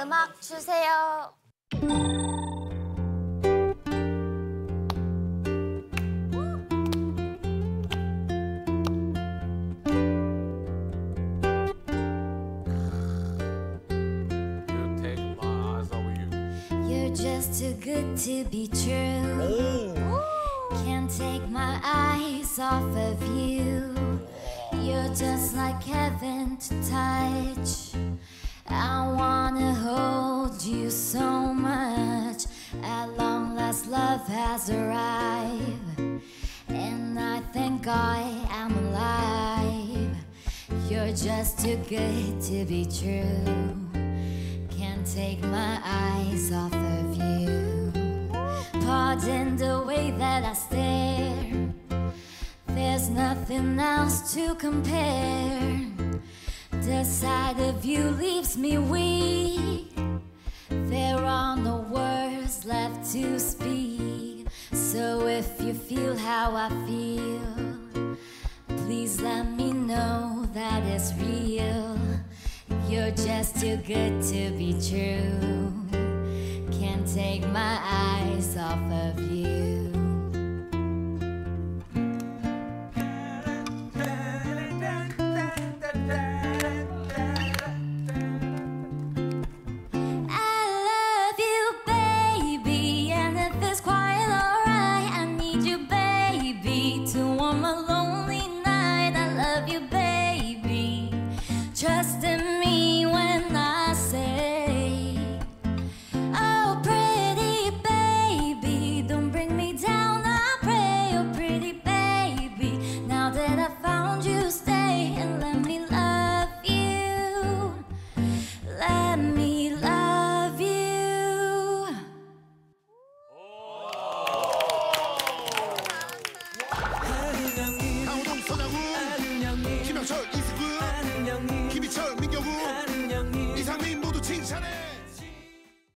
음악 주세요. You take my eyes off you. You're just too good to be true. Can't take my eyes off of you. You're just like heaven to touch. I wanna hold you so much. At long last, love has arrived. And I thank God I'm alive. You're just too good to be true. Can't take my eyes off of you. Pardon the way that I stare. There's nothing else to compare. The sight of you leaves me weak. To speak. So if you feel how I feel, please let me know that it's real. You're just too good to be true. Can't take my eyes off of you. Love you,